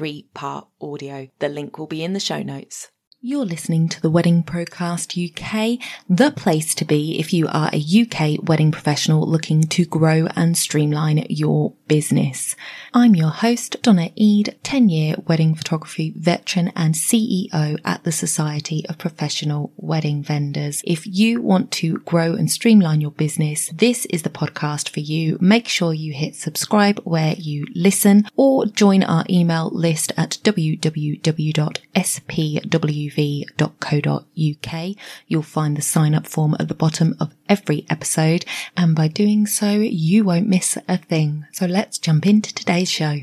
three part audio. The link will be in the show notes. You're listening to the Wedding Pro Cast UK, the place to be if you are a UK wedding professional looking to grow and streamline your business. I'm your host, Donna Eade, 10 year wedding photography veteran and CEO at the Society of Professional Wedding Vendors. If you want to grow and streamline your business, this is the podcast for you. Make sure you hit subscribe where you listen or join our email list at www.spw uv.co.uk. You'll find the sign up form at the bottom of every episode, and by doing so, you won't miss a thing. So let's jump into today's show.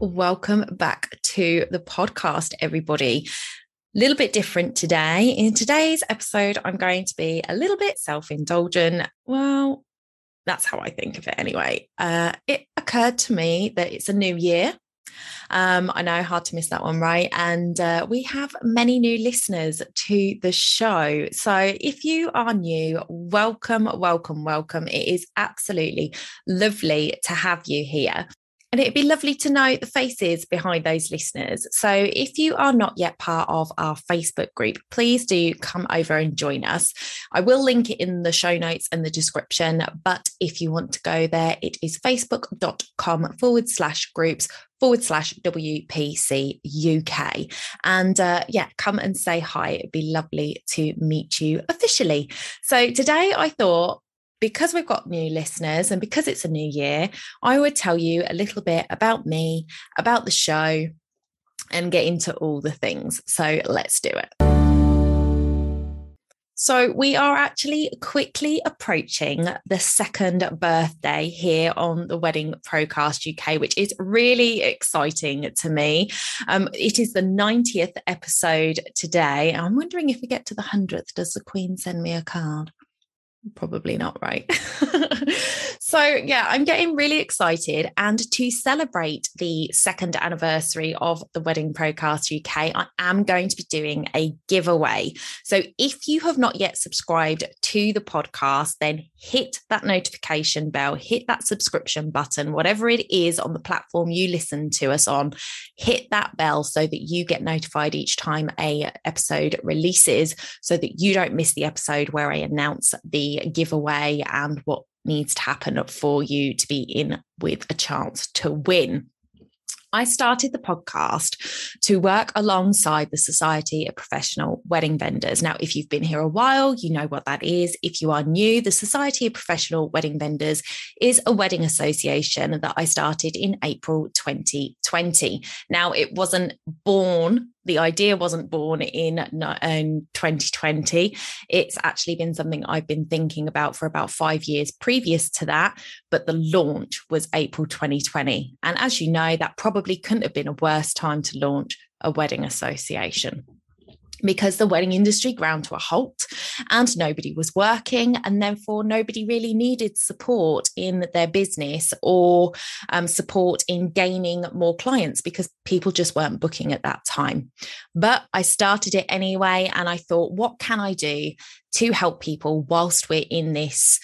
Welcome back to the podcast, everybody little bit different today. In today's episode, I'm going to be a little bit self indulgent. Well, that's how I think of it anyway. Uh, it occurred to me that it's a new year. Um, I know, hard to miss that one, right? And uh, we have many new listeners to the show. So if you are new, welcome, welcome, welcome. It is absolutely lovely to have you here. And it'd be lovely to know the faces behind those listeners. So if you are not yet part of our Facebook group, please do come over and join us. I will link it in the show notes and the description. But if you want to go there, it is facebook.com forward slash groups forward slash WPC UK. And uh, yeah, come and say hi. It'd be lovely to meet you officially. So today I thought because we've got new listeners and because it's a new year, I would tell you a little bit about me, about the show, and get into all the things. So let's do it. So, we are actually quickly approaching the second birthday here on the Wedding Pro Cast UK, which is really exciting to me. Um, it is the 90th episode today. I'm wondering if we get to the 100th, does the Queen send me a card? Probably not right. so, yeah, I'm getting really excited. And to celebrate the second anniversary of the Wedding Pro Cast UK, I am going to be doing a giveaway. So, if you have not yet subscribed to the podcast, then hit that notification bell, hit that subscription button, whatever it is on the platform you listen to us on, hit that bell so that you get notified each time a episode releases so that you don't miss the episode where I announce the giveaway and what needs to happen for you to be in with a chance to win. I started the podcast to work alongside the Society of Professional Wedding Vendors. Now, if you've been here a while, you know what that is. If you are new, the Society of Professional Wedding Vendors is a wedding association that I started in April 2020. Now, it wasn't born the idea wasn't born in, in 2020. Um, it's actually been something I've been thinking about for about five years previous to that. But the launch was April 2020. And as you know, that probably couldn't have been a worse time to launch a wedding association because the wedding industry ground to a halt and nobody was working and therefore nobody really needed support in their business or um, support in gaining more clients because people just weren't booking at that time but i started it anyway and i thought what can i do to help people whilst we're in this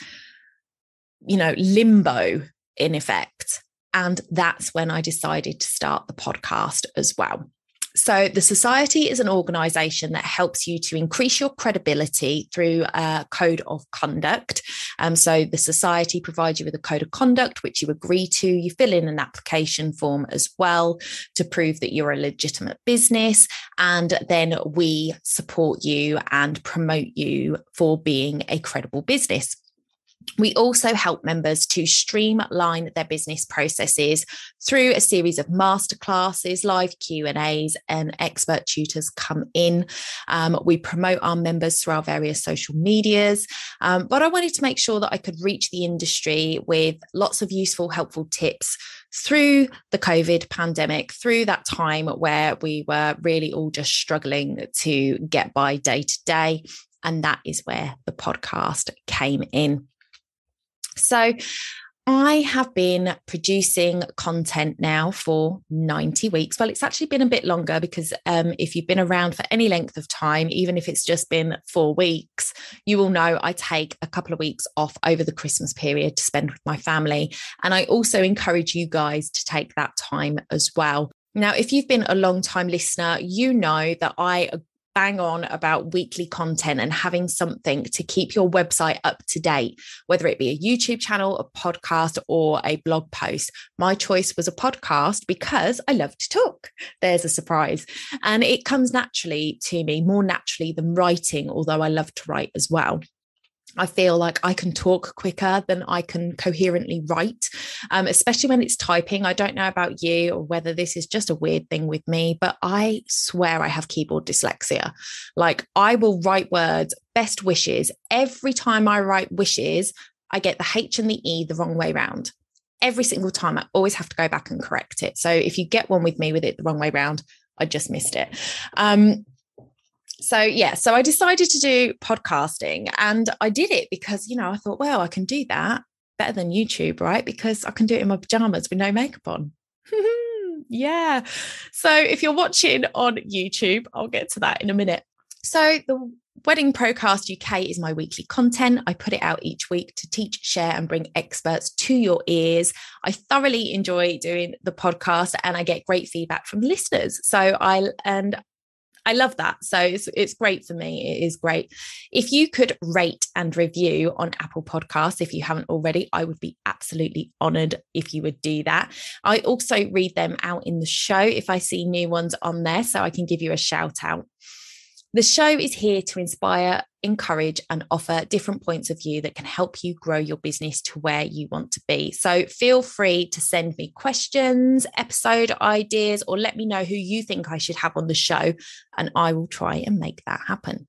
you know limbo in effect and that's when I decided to start the podcast as well. So, the Society is an organization that helps you to increase your credibility through a code of conduct. Um, so, the Society provides you with a code of conduct, which you agree to. You fill in an application form as well to prove that you're a legitimate business. And then we support you and promote you for being a credible business. We also help members to streamline their business processes through a series of masterclasses, live Q and A's, and expert tutors come in. Um, we promote our members through our various social medias, um, but I wanted to make sure that I could reach the industry with lots of useful, helpful tips through the COVID pandemic, through that time where we were really all just struggling to get by day to day. And that is where the podcast came in. So, I have been producing content now for 90 weeks. Well, it's actually been a bit longer because um, if you've been around for any length of time, even if it's just been four weeks, you will know I take a couple of weeks off over the Christmas period to spend with my family. And I also encourage you guys to take that time as well. Now, if you've been a long time listener, you know that I bang on about weekly content and having something to keep your website up to date, whether it be a YouTube channel, a podcast, or a blog post. My choice was a podcast because I love to talk. There's a surprise. And it comes naturally to me, more naturally than writing, although I love to write as well. I feel like I can talk quicker than I can coherently write, um, especially when it's typing. I don't know about you or whether this is just a weird thing with me, but I swear I have keyboard dyslexia. Like I will write words, best wishes. Every time I write wishes, I get the H and the E the wrong way round. Every single time, I always have to go back and correct it. So if you get one with me with it the wrong way round, I just missed it. Um, so yeah so i decided to do podcasting and i did it because you know i thought well i can do that better than youtube right because i can do it in my pajamas with no makeup on yeah so if you're watching on youtube i'll get to that in a minute so the Wedding Pro Cast UK is my weekly content. I put it out each week to teach, share, and bring experts to your ears. I thoroughly enjoy doing the podcast and I get great feedback from listeners. So I and I love that. So it's, it's great for me. It is great. If you could rate and review on Apple Podcasts, if you haven't already, I would be absolutely honored if you would do that. I also read them out in the show if I see new ones on there, so I can give you a shout out. The show is here to inspire, encourage, and offer different points of view that can help you grow your business to where you want to be. So feel free to send me questions, episode ideas, or let me know who you think I should have on the show, and I will try and make that happen.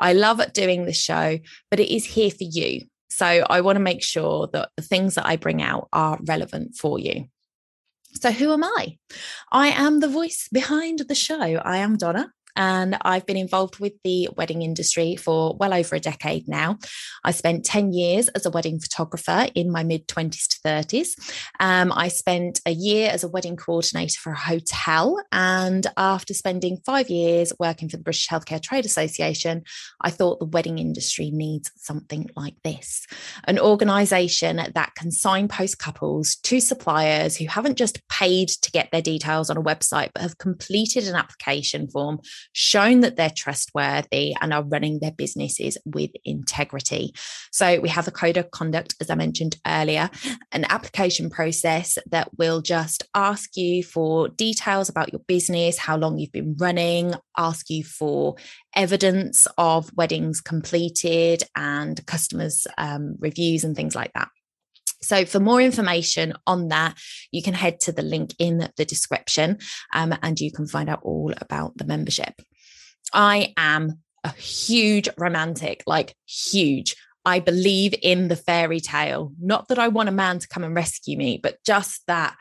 I love doing the show, but it is here for you. So I want to make sure that the things that I bring out are relevant for you. So, who am I? I am the voice behind the show. I am Donna and I've been involved with the wedding industry for well over a decade now. I spent 10 years as a wedding photographer in my mid 20s to 30s. Um, I spent a year as a wedding coordinator for a hotel. And after spending five years working for the British Healthcare Trade Association, I thought the wedding industry needs something like this an organisation that can signpost couples to suppliers who haven't just paid to get their details on a website, but have completed an application form shown that they're trustworthy and are running their businesses with integrity. So we have a code of conduct, as I mentioned earlier, an application process that will just ask you for details about your business, how long you've been running, ask you for evidence of weddings completed and customers' um, reviews and things like that. So, for more information on that, you can head to the link in the description um, and you can find out all about the membership. I am a huge romantic, like huge. I believe in the fairy tale. Not that I want a man to come and rescue me, but just that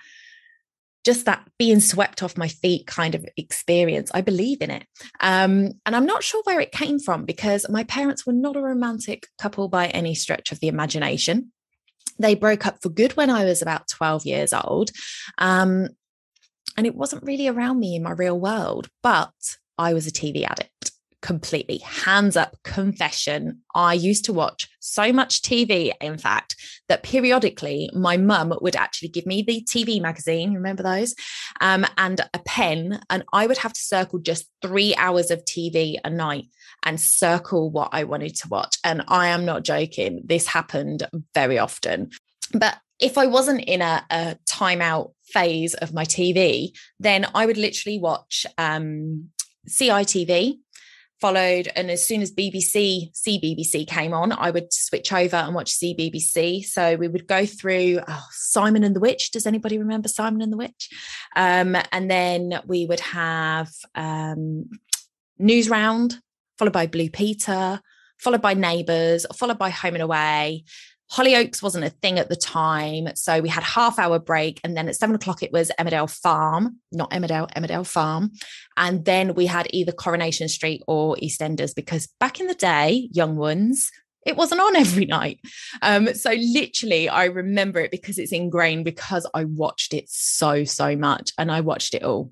just that being swept off my feet kind of experience. I believe in it. Um, and I'm not sure where it came from because my parents were not a romantic couple by any stretch of the imagination. They broke up for good when I was about 12 years old. Um, and it wasn't really around me in my real world, but I was a TV addict completely. Hands up, confession. I used to watch so much TV, in fact, that periodically my mum would actually give me the TV magazine, remember those, um, and a pen, and I would have to circle just three hours of TV a night and circle what I wanted to watch. And I am not joking, this happened very often. But if I wasn't in a, a timeout phase of my TV, then I would literally watch um, CITV followed and as soon as bbc cbbc came on i would switch over and watch cbbc so we would go through oh, simon and the witch. Does anybody remember simon and the witch? Um, and then we would have um, Newsround followed by blue peter followed by neighbours followed by home and away Hollyoaks wasn't a thing at the time. So we had half hour break. And then at seven o'clock, it was Emmerdale Farm, not Emmerdale, Emmerdale Farm. And then we had either Coronation Street or EastEnders because back in the day, young ones, it wasn't on every night. Um, so literally, I remember it because it's ingrained because I watched it so, so much and I watched it all.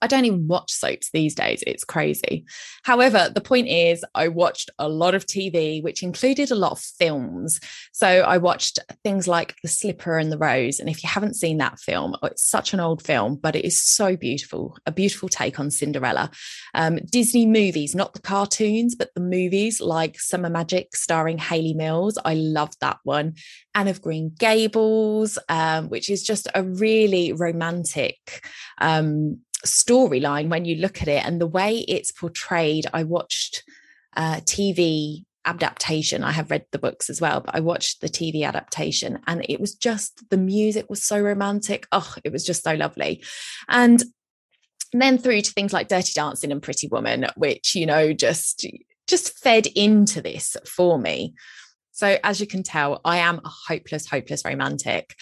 I don't even watch soaps these days. It's crazy. However, the point is, I watched a lot of TV, which included a lot of films. So I watched things like The Slipper and the Rose. And if you haven't seen that film, oh, it's such an old film, but it is so beautiful, a beautiful take on Cinderella. Um, Disney movies, not the cartoons, but the movies like Summer Magic starring Hayley Mills. I loved that one. Anne of Green Gables, um, which is just a really romantic um, storyline when you look at it and the way it's portrayed. I watched uh, TV adaptation. I have read the books as well, but I watched the TV adaptation and it was just the music was so romantic. Oh, it was just so lovely. And then through to things like Dirty Dancing and Pretty Woman, which, you know, just just fed into this for me. So, as you can tell, I am a hopeless, hopeless romantic.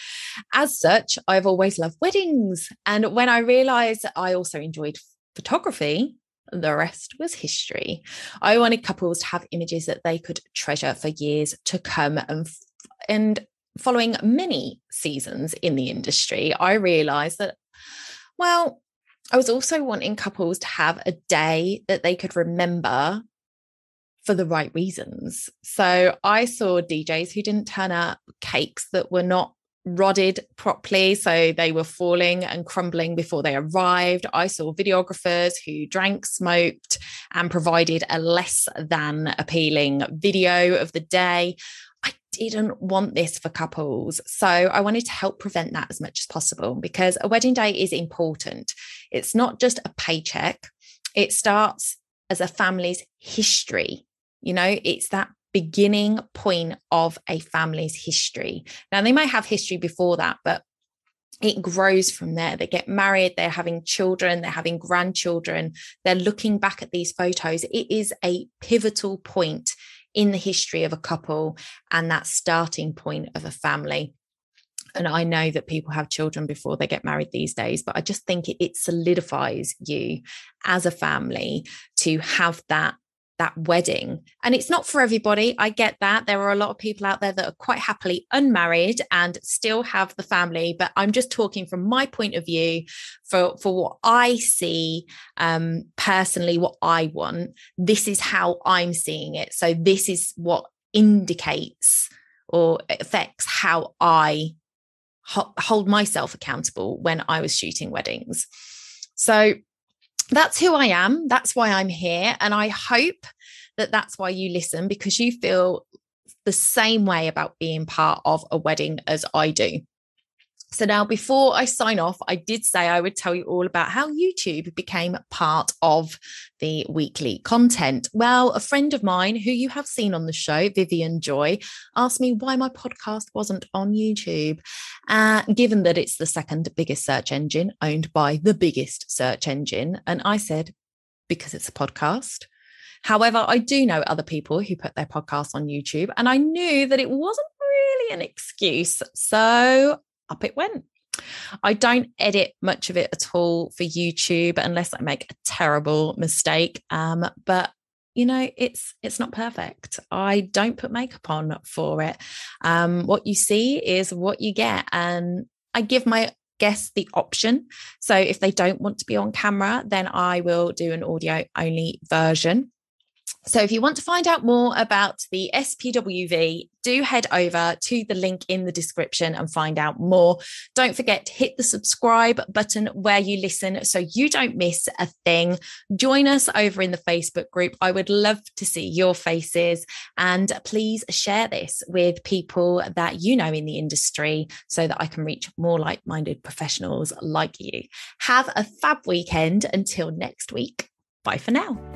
As such, I've always loved weddings. And when I realized I also enjoyed photography, the rest was history. I wanted couples to have images that they could treasure for years to come. And, and following many seasons in the industry, I realized that, well, I was also wanting couples to have a day that they could remember for the right reasons. So I saw DJs who didn't turn up, cakes that were not rodded properly. So they were falling and crumbling before they arrived. I saw videographers who drank, smoked, and provided a less than appealing video of the day. I didn't want this for couples. So I wanted to help prevent that as much as possible because a wedding day is important. It's not just a paycheck, it starts as a family's history you know, it's that beginning point of a family's history. Now, they might have history before that, but it grows from there. They get married, they're having children, they're having grandchildren, they're looking back at these photos. It is a pivotal point in the history of a couple and that starting point of a family. And I know that people have children before they get married these days, but I just think it, it solidifies you as a family to have that that wedding. And it's not for everybody. I get that. There are a lot of people out there that are quite happily unmarried and still have the family. But I'm just talking from my point of view for, for what I see um, personally, what I want. This is how I'm seeing it. So this is what indicates or affects how I ho- hold myself accountable when I was shooting weddings. So that's who I am. That's why I'm here. And I hope that that's why you listen because you feel the same way about being part of a wedding as I do. So now, before I sign off, I did say I would tell you all about how YouTube became part of the weekly content. Well, a friend of mine who you have seen on the show, Vivian Joy, asked me why my podcast wasn't on YouTube, uh, given that it's the second biggest search engine owned by the biggest search engine. And I said, because it's a podcast. However, I do know other people who put their podcasts on YouTube, and I knew that it wasn't really an excuse. So up it went. I don't edit much of it at all for YouTube unless I make a terrible mistake. Um, but you know it's it's not perfect i don't put makeup on for it um, what you see is what you get and i give my guests the option so if they don't want to be on camera then i will do an audio only version so, if you want to find out more about the SPWV, do head over to the link in the description and find out more. Don't forget to hit the subscribe button where you listen so you don't miss a thing. Join us over in the Facebook group. I would love to see your faces and please share this with people that you know in the industry so that I can reach more like minded professionals like you. Have a fab weekend until next week. Bye for now.